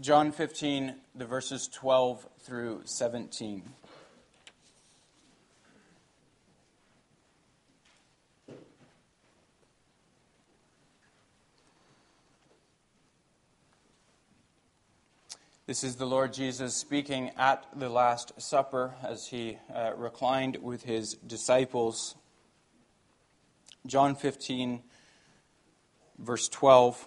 John 15, the verses 12 through 17. This is the Lord Jesus speaking at the Last Supper as he uh, reclined with his disciples. John 15, verse 12.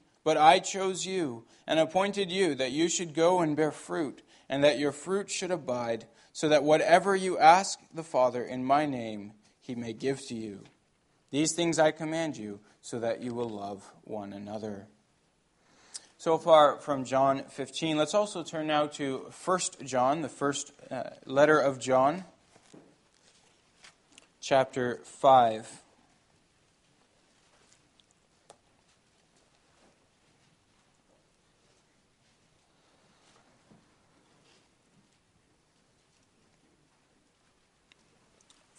but I chose you and appointed you that you should go and bear fruit, and that your fruit should abide, so that whatever you ask the Father in my name, he may give to you. These things I command you, so that you will love one another. So far from John 15, let's also turn now to 1 John, the first uh, letter of John, chapter 5.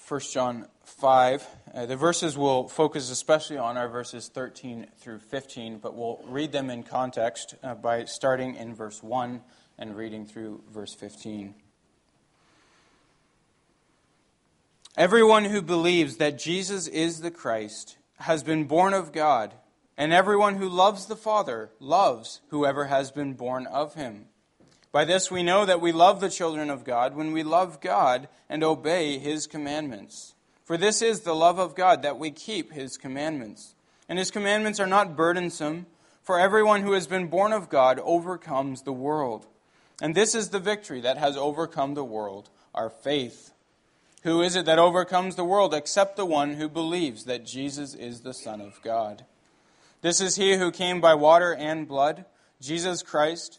1 John 5. Uh, the verses will focus especially on our verses 13 through 15, but we'll read them in context uh, by starting in verse 1 and reading through verse 15. Everyone who believes that Jesus is the Christ has been born of God, and everyone who loves the Father loves whoever has been born of him. By this we know that we love the children of God when we love God and obey his commandments. For this is the love of God, that we keep his commandments. And his commandments are not burdensome, for everyone who has been born of God overcomes the world. And this is the victory that has overcome the world, our faith. Who is it that overcomes the world except the one who believes that Jesus is the Son of God? This is he who came by water and blood, Jesus Christ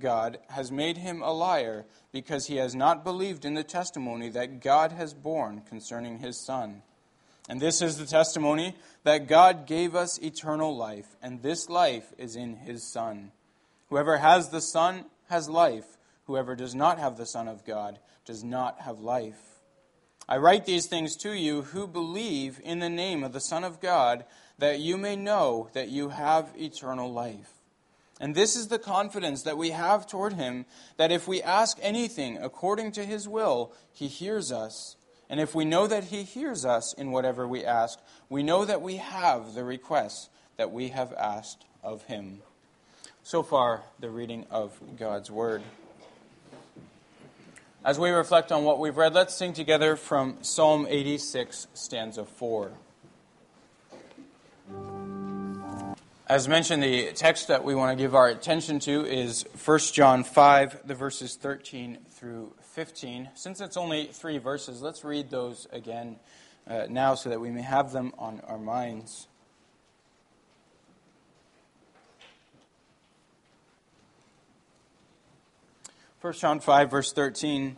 God has made him a liar because he has not believed in the testimony that God has borne concerning his Son. And this is the testimony that God gave us eternal life, and this life is in his Son. Whoever has the Son has life. Whoever does not have the Son of God does not have life. I write these things to you who believe in the name of the Son of God, that you may know that you have eternal life. And this is the confidence that we have toward him that if we ask anything according to his will, he hears us. And if we know that he hears us in whatever we ask, we know that we have the requests that we have asked of him. So far, the reading of God's word. As we reflect on what we've read, let's sing together from Psalm 86, stanza 4. As mentioned, the text that we want to give our attention to is 1 John 5, the verses 13 through 15. Since it's only three verses, let's read those again uh, now so that we may have them on our minds. First John 5, verse 13.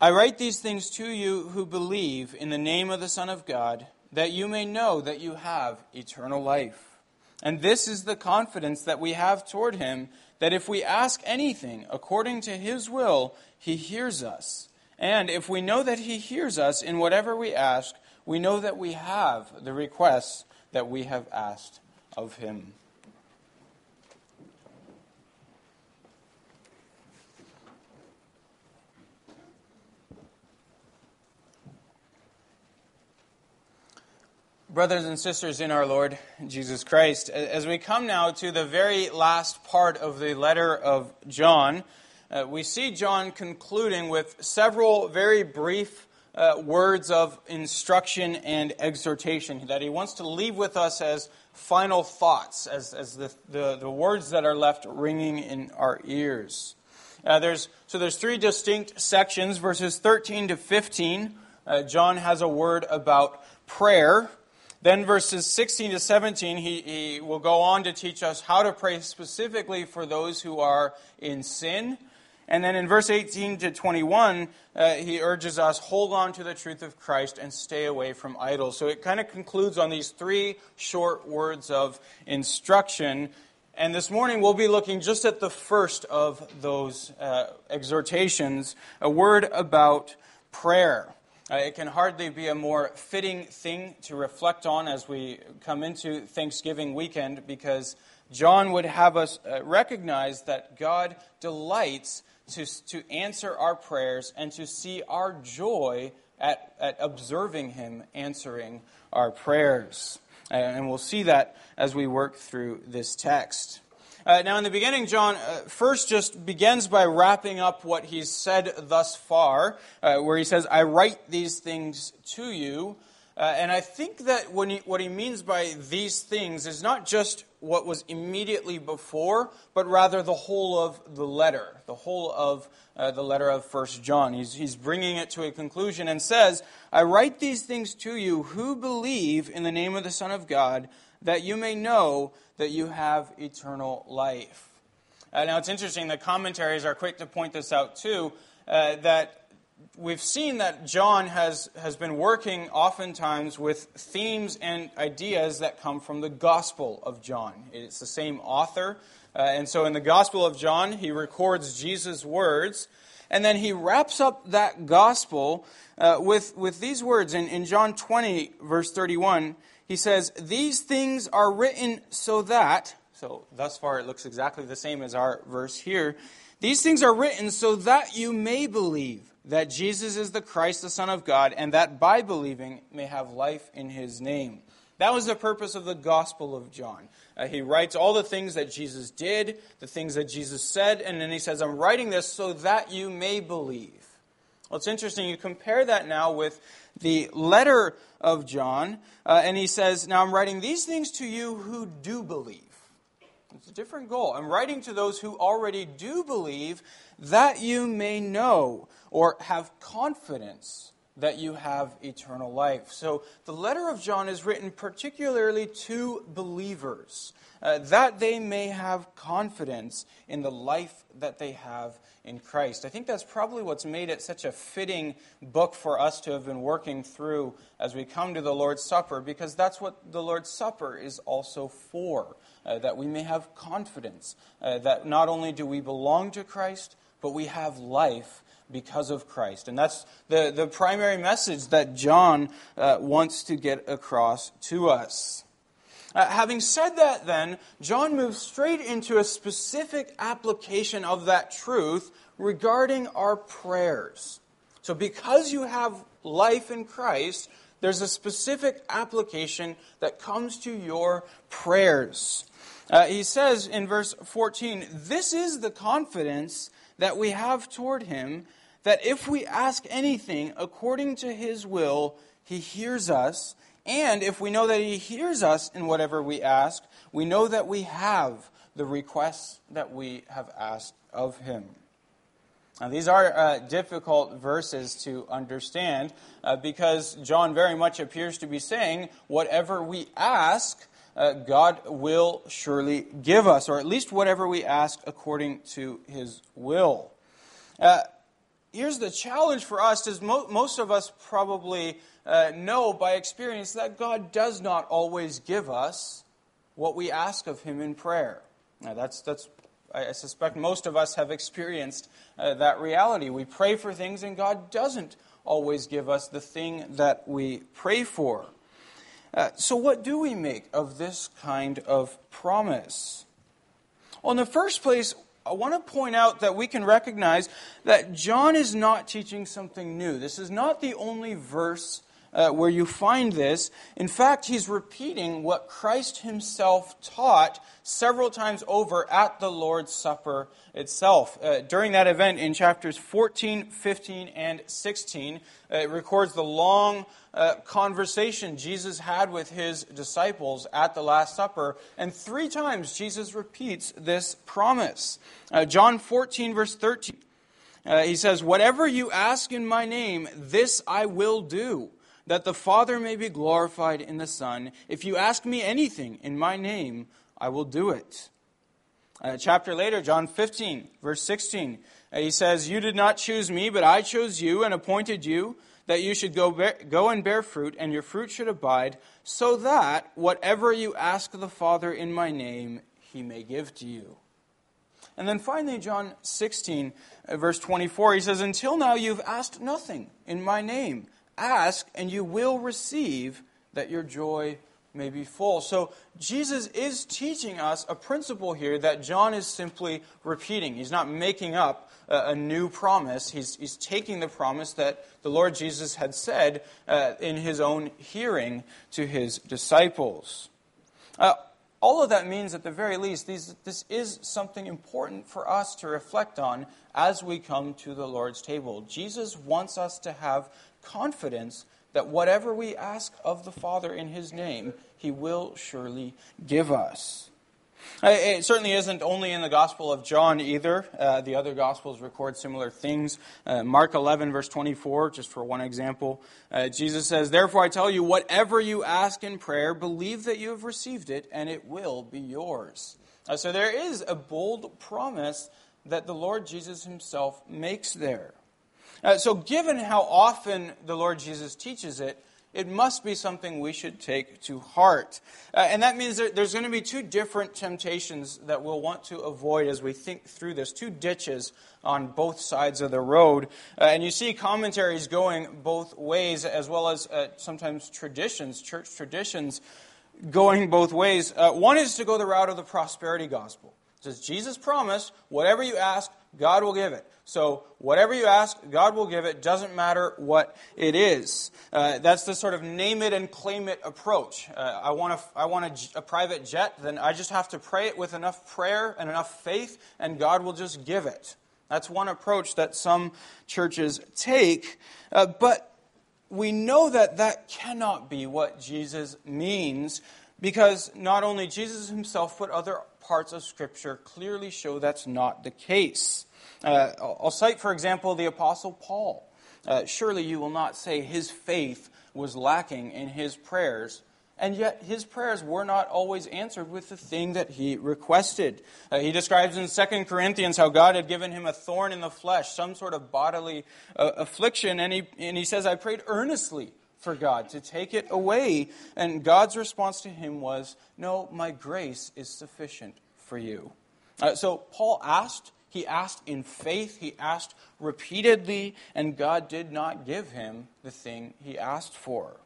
I write these things to you who believe in the name of the Son of God that you may know that you have eternal life. And this is the confidence that we have toward him that if we ask anything according to his will, he hears us. And if we know that he hears us in whatever we ask, we know that we have the requests that we have asked of him. Brothers and sisters in our Lord Jesus Christ, as we come now to the very last part of the letter of John, uh, we see John concluding with several very brief uh, words of instruction and exhortation that he wants to leave with us as final thoughts, as, as the, the, the words that are left ringing in our ears. Uh, there's, so there's three distinct sections, verses 13 to 15. Uh, John has a word about prayer. Then verses 16 to 17, he, he will go on to teach us how to pray specifically for those who are in sin. And then in verse 18 to 21, uh, he urges us, hold on to the truth of Christ and stay away from idols. So it kind of concludes on these three short words of instruction. And this morning we'll be looking just at the first of those uh, exhortations, a word about prayer. Uh, it can hardly be a more fitting thing to reflect on as we come into Thanksgiving weekend because John would have us uh, recognize that God delights to, to answer our prayers and to see our joy at, at observing Him answering our prayers. And we'll see that as we work through this text. Uh, now, in the beginning, John uh, first just begins by wrapping up what he's said thus far, uh, where he says, I write these things to you. Uh, and I think that he, what he means by these things is not just what was immediately before, but rather the whole of the letter, the whole of uh, the letter of First John. He's, he's bringing it to a conclusion and says, I write these things to you who believe in the name of the Son of God, that you may know that you have eternal life. Uh, now, it's interesting, the commentaries are quick to point this out too, uh, that we've seen that John has, has been working oftentimes with themes and ideas that come from the Gospel of John. It's the same author. Uh, and so in the Gospel of John, he records Jesus' words, and then he wraps up that Gospel uh, with, with these words. In, in John 20, verse 31, he says, These things are written so that, so thus far it looks exactly the same as our verse here. These things are written so that you may believe that Jesus is the Christ, the Son of God, and that by believing may have life in his name. That was the purpose of the Gospel of John. Uh, he writes all the things that Jesus did, the things that Jesus said, and then he says, I'm writing this so that you may believe. Well, it's interesting. You compare that now with the letter of John, uh, and he says, Now I'm writing these things to you who do believe. It's a different goal. I'm writing to those who already do believe that you may know or have confidence that you have eternal life. So the letter of John is written particularly to believers, uh, that they may have confidence in the life that they have in Christ. I think that's probably what's made it such a fitting book for us to have been working through as we come to the Lord's Supper, because that's what the Lord's Supper is also for. Uh, that we may have confidence uh, that not only do we belong to Christ, but we have life because of Christ. And that's the, the primary message that John uh, wants to get across to us. Uh, having said that, then, John moves straight into a specific application of that truth regarding our prayers. So, because you have life in Christ, there's a specific application that comes to your prayers. Uh, he says in verse 14, This is the confidence that we have toward him, that if we ask anything according to his will, he hears us. And if we know that He hears us in whatever we ask, we know that we have the requests that we have asked of Him. Now, these are uh, difficult verses to understand uh, because John very much appears to be saying, whatever we ask, uh, God will surely give us, or at least whatever we ask according to His will. Here's the challenge for us: is mo- most of us probably uh, know by experience that God does not always give us what we ask of Him in prayer. Now, that's, that's I suspect most of us have experienced uh, that reality. We pray for things, and God doesn't always give us the thing that we pray for. Uh, so, what do we make of this kind of promise? Well, in the first place, I want to point out that we can recognize that John is not teaching something new. This is not the only verse uh, where you find this. In fact, he's repeating what Christ himself taught several times over at the Lord's Supper itself. Uh, during that event in chapters 14, 15, and 16, uh, it records the long uh, conversation Jesus had with his disciples at the Last Supper, and three times Jesus repeats this promise. Uh, John 14, verse 13. Uh, he says, Whatever you ask in my name, this I will do that the Father may be glorified in the Son. If you ask me anything in my name, I will do it. A chapter later, John 15, verse 16, uh, he says, You did not choose me, but I chose you and appointed you that you should go, bear, go and bear fruit, and your fruit should abide, so that whatever you ask the Father in my name, he may give to you. And then finally, John 16, uh, verse 24, he says, Until now you've asked nothing in my name. Ask, and you will receive, that your joy may be full. So Jesus is teaching us a principle here that John is simply repeating. He's not making up a, a new promise, he's, he's taking the promise that the Lord Jesus had said uh, in his own hearing to his disciples. Uh, all of that means, at the very least, these, this is something important for us to reflect on as we come to the Lord's table. Jesus wants us to have confidence that whatever we ask of the Father in His name, He will surely give us. It certainly isn't only in the Gospel of John either. Uh, the other Gospels record similar things. Uh, Mark 11, verse 24, just for one example, uh, Jesus says, Therefore I tell you, whatever you ask in prayer, believe that you have received it, and it will be yours. Uh, so there is a bold promise that the Lord Jesus himself makes there. Uh, so, given how often the Lord Jesus teaches it, it must be something we should take to heart. Uh, and that means that there's going to be two different temptations that we'll want to avoid as we think through this, two ditches on both sides of the road. Uh, and you see commentaries going both ways, as well as uh, sometimes traditions, church traditions, going both ways. Uh, one is to go the route of the prosperity gospel. It says, Jesus promised, whatever you ask, God will give it. So, whatever you ask, God will give it. Doesn't matter what it is. Uh, that's the sort of name it and claim it approach. Uh, I want, a, I want a, a private jet, then I just have to pray it with enough prayer and enough faith, and God will just give it. That's one approach that some churches take. Uh, but we know that that cannot be what Jesus means because not only Jesus himself, but other parts of Scripture clearly show that's not the case. Uh, I'll cite, for example, the Apostle Paul. Uh, surely you will not say his faith was lacking in his prayers, and yet his prayers were not always answered with the thing that he requested. Uh, he describes in 2 Corinthians how God had given him a thorn in the flesh, some sort of bodily uh, affliction, and he, and he says, I prayed earnestly for God to take it away. And God's response to him was, No, my grace is sufficient for you. Uh, so Paul asked, he asked in faith, he asked repeatedly, and God did not give him the thing he asked for.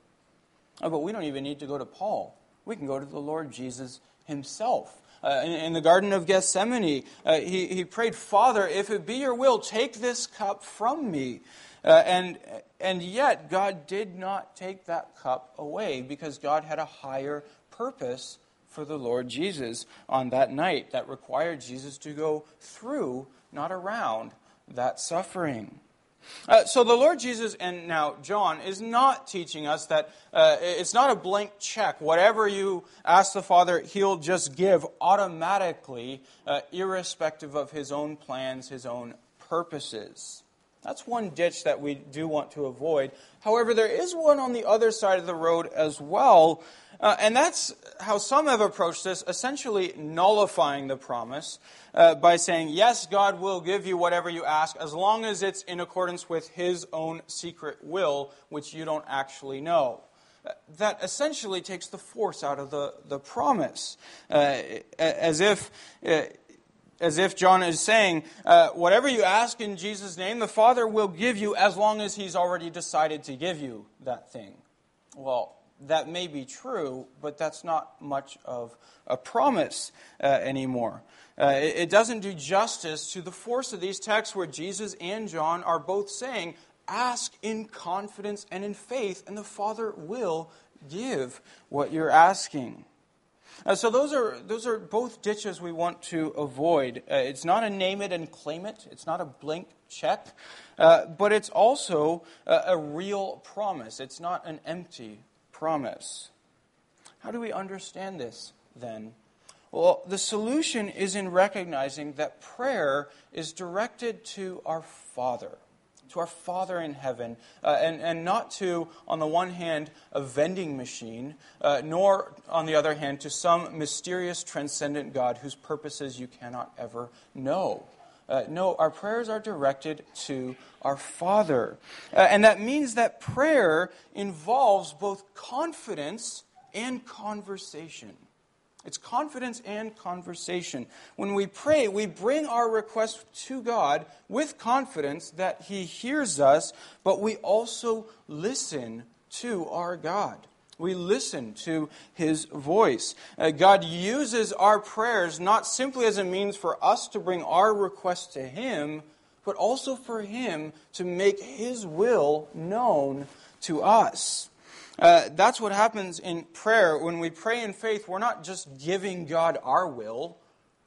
Uh, but we don't even need to go to Paul. We can go to the Lord Jesus himself. Uh, in, in, the Garden of Gethsemane, uh, he, he prayed, Father, if it be your will, take this cup from me. Uh, and, and yet, God did not take that cup away because God had a higher purpose for the Lord Jesus on that night that required Jesus to go through, not around, that suffering. Uh, so the Lord Jesus and now John is not teaching us that uh, it's not a blank check. Whatever you ask the Father, He'll just give automatically, uh, irrespective of His own plans, His own purposes. That's one ditch that we do want to avoid. However, there is one on the other side of the road as well, uh, and that's how some have approached this, essentially nullifying the promise uh, by saying, Yes, God will give you whatever you ask as long as it's in accordance with His own secret will, which you don't actually know uh, that essentially takes the force out of the, the promise. Uh, as if uh, as if John is saying, uh, whatever you ask in Jesus' name, the Father will give you as long as He's already decided to give you that thing. Well, that may be true, but that's not much of a promise uh, anymore. Uh, it, it doesn't do justice to the force of these texts where Jesus and John are both saying, ask in confidence and in faith, and the Father will give what you're asking. Uh, so those are those are both ditches we want to avoid. Uh, it's not a name it and claim it. It's not a blank check, uh, but it's also a, a real promise. It's not an empty promise. How do we understand this then? Well, the solution is in recognizing that prayer is directed to our Father to our Father in heaven, uh, and, and not to, on the one hand, a vending machine, uh, nor, on the other hand, to some mysterious transcendent God whose purposes you cannot ever know. Uh, no, our prayers are directed to our Father. Uh, and that means that prayer involves both confidence and conversation. It's confidence and conversation. When we pray, we bring our request to God with confidence that He hears us, but we also listen to our God. We listen to His voice. Uh, God uses our prayers not simply as a means for us to bring our request to Him, but also for Him to make His will known to us. Uh, that's what happens in prayer. When we pray in faith, we're not just giving God our will,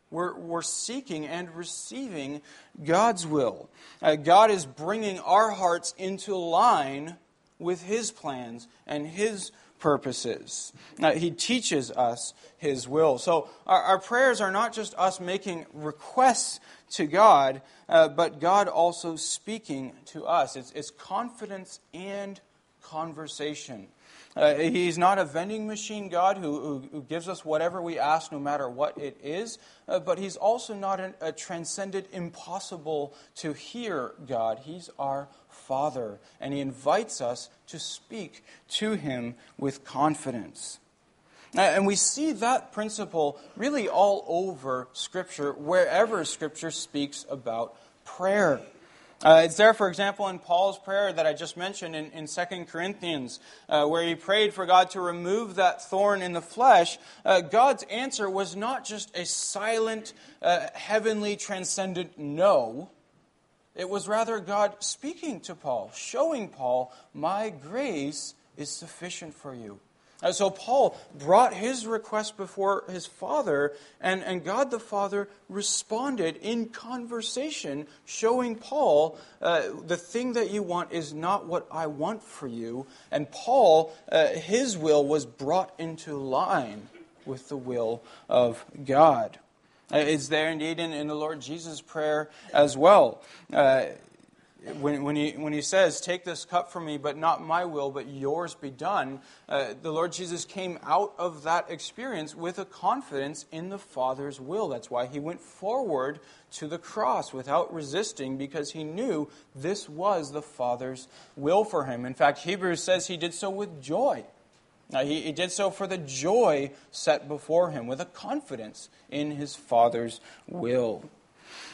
we're, we're seeking and receiving God's will. Uh, God is bringing our hearts into line with His plans and His purposes. Uh, he teaches us His will. So our, our, prayers are not just us making requests to God, uh, but God also speaking to us. It's, it's confidence and conversation. Uh, he's not a vending machine God who, who, who, gives us whatever we ask, no matter what it is. Uh, but he's also not an, a transcendent, impossible to hear God. He's our Father, and he invites us to speak to him with confidence. Uh, and we see that principle really all over Scripture, wherever Scripture speaks about prayer. Uh, it's there, for example, in Paul's prayer that I just mentioned in, in 2 Corinthians, uh, where he prayed for God to remove that thorn in the flesh. Uh, God's answer was not just a silent, uh, heavenly, transcendent no. It was rather God speaking to Paul, showing Paul, My grace is sufficient for you. Uh, so Paul brought his request before his father, and, and God the Father responded in conversation, showing Paul, uh, the thing that you want is not what I want for you. And Paul, uh, his will was brought into line with the will of God. Uh, it's there indeed in, in the Lord Jesus' prayer as well. When, when, he, when he says, Take this cup from me, but not my will, but yours be done, uh, the Lord Jesus came out of that experience with a confidence in the Father's will. That's why he went forward to the cross without resisting, because he knew this was the Father's will for him. In fact, Hebrews says he did so with joy. Now, he, he did so for the joy set before him, with a confidence in his Father's will.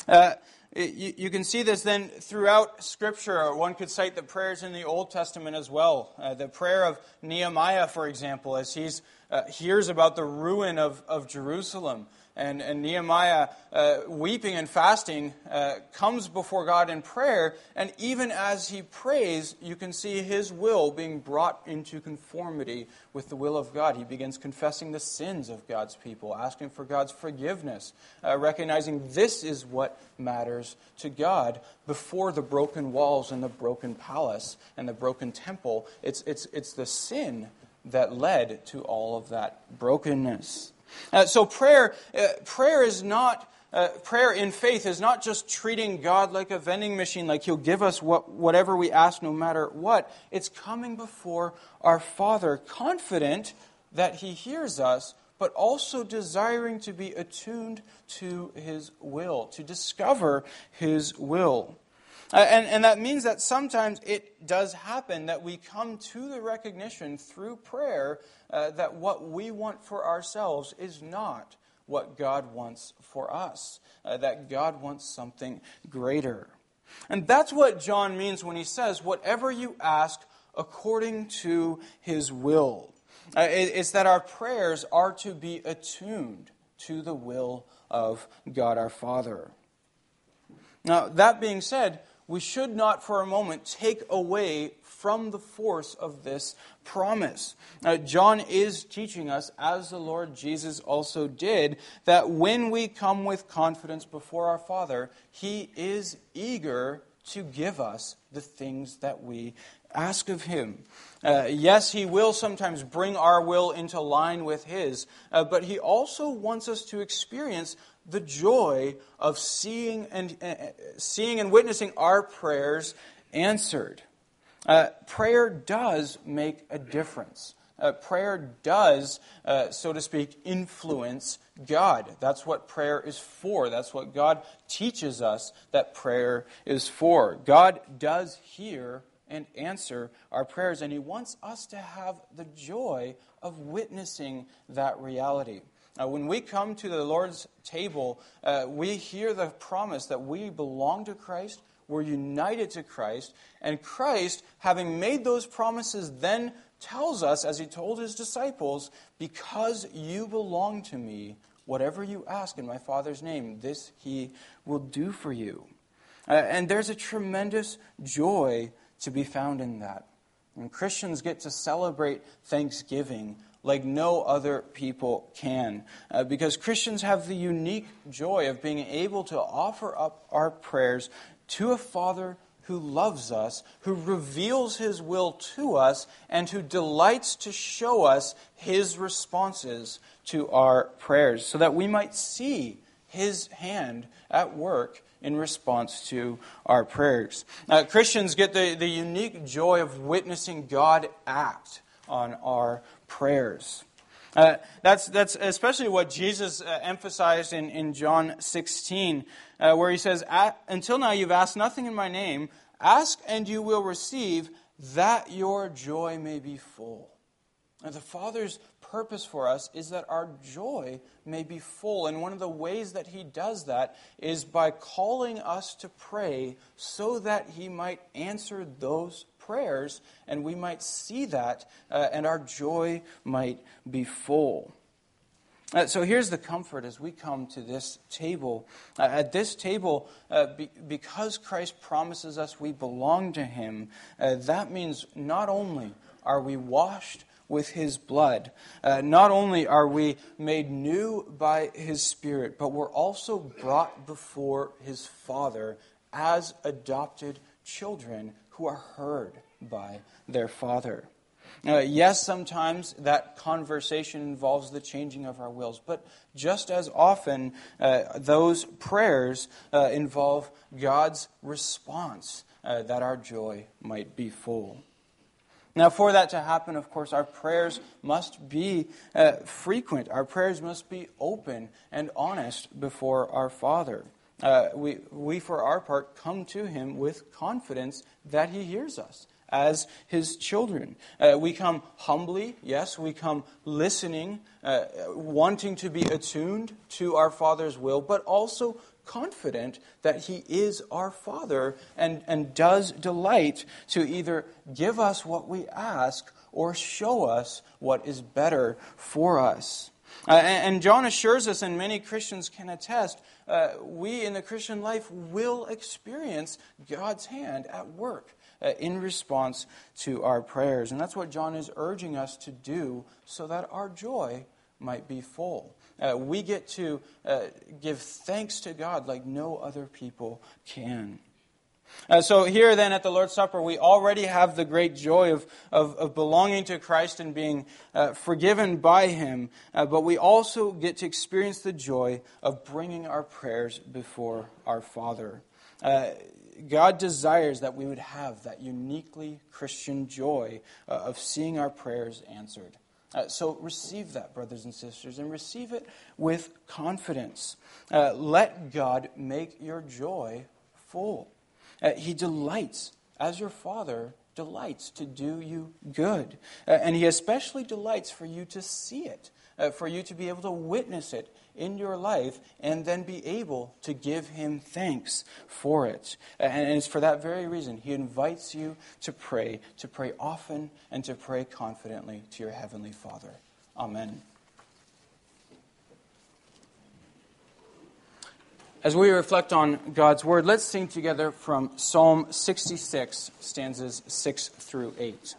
Uh, you, you, can see this then throughout Scripture. One could cite the prayers in the Old Testament as well. Uh, the prayer of Nehemiah, for example, as he uh, hears about the ruin of, of Jerusalem. And, and Nehemiah, uh, weeping and fasting, uh, comes before God in prayer. And even as he prays, you can see his will being brought into conformity with the will of God. He begins confessing the sins of God's people, asking for God's forgiveness, uh, recognizing this is what matters to God before the broken walls and the broken palace and the broken temple. It's, it's, it's the sin that led to all of that brokenness. Uh, so prayer, uh, prayer is not. Uh, prayer in faith is not just treating God like a vending machine, like He'll give us what, whatever we ask no matter what. It's coming before our Father, confident that He hears us, but also desiring to be attuned to His will, to discover His will. Uh, and, and that means that sometimes it does happen that we come to the recognition through prayer uh, that what we want for ourselves is not what God wants for us, uh, that God wants something greater. And that's what John means when he says, whatever you ask according to his will. Uh, it, it's that our prayers are to be attuned to the will of God our Father. Now, that being said, we should not for a moment take away from the force of this promise. Uh, John is teaching us, as the Lord Jesus also did, that when we come with confidence before our Father, He is eager to give us the things that we ask of Him. Uh, yes, He will sometimes bring our will into line with His, uh, but He also wants us to experience the joy of seeing and, uh, seeing and witnessing our prayers answered. Uh, prayer does make a difference. Uh, prayer does, uh, so to speak, influence God. That's what prayer is for. That's what God teaches us that prayer is for. God does hear and answer our prayers, and He wants us to have the joy of witnessing that reality. Uh, when we come to the Lord's table, uh, we hear the promise that we belong to Christ, we're united to Christ, and Christ, having made those promises, then tells us, as he told his disciples, Because you belong to me, whatever you ask in my Father's name, this he will do for you. Uh, and there's a tremendous joy to be found in that. And Christians get to celebrate Thanksgiving like no other people can. Uh, because Christians have the unique joy of being able to offer up our prayers to a Father who loves us, who reveals his will to us, and who delights to show us his responses to our prayers, so that we might see his hand at work in response to our prayers. Uh, Christians get the, the unique joy of witnessing God act on our prayers. Uh, that's, that's especially what Jesus uh, emphasized in, in John 16, uh, where he says, Until now you've asked nothing in my name. Ask and you will receive, that your joy may be full. And the Father's purpose for us is that our joy may be full. And one of the ways that He does that is by calling us to pray so that He might answer those prayers and we might see that uh, and our joy might be full. Uh, so here's the comfort as we come to this table. Uh, at this table, uh, be, because Christ promises us we belong to Him, uh, that means not only are we washed with His blood, uh, not only are we made new by His Spirit, but we're also brought before His Father as adopted children who are heard by their Father. Uh, yes, sometimes that conversation involves the changing of our wills, but just as often, uh, those prayers uh, involve God's response uh, that our joy might be full. Now, for that to happen, of course, our prayers must be uh, frequent. Our prayers must be open and honest before our Father. Uh, we, we, for our part, come to Him with confidence that He hears us as his children. Uh, we come humbly, yes, we come listening, uh, wanting to be attuned to our Father's will, but also confident that he is our Father and, and does delight to either give us what we ask or show us what is better for us. Uh, and, John assures us, and many Christians can attest, uh, we in the Christian life will experience God's hand at work uh, in response to our prayers. And that's what John is urging us to do so that our joy might be full. Uh, we get to uh, give thanks to God like no other people can. Uh, so, here then at the Lord's Supper, we already have the great joy of, of, of belonging to Christ and being uh, forgiven by Him, uh, but we also get to experience the joy of bringing our prayers before our Father. Uh, God desires that we would have that uniquely Christian joy uh, of seeing our prayers answered. Uh, so receive that, brothers and sisters, and receive it with confidence. Uh, let God make your joy full. Uh, he delights, as your Father delights, to do you good. Uh, and He especially delights for you to see it, uh, for you to be able to witness it in your life and then be able to give Him thanks for it. And it's for that very reason He invites you to pray, to pray often, and to pray confidently to your Heavenly Father. Amen. As we reflect on God's word, let's sing together from Psalm 66, stanzas 6 through 8.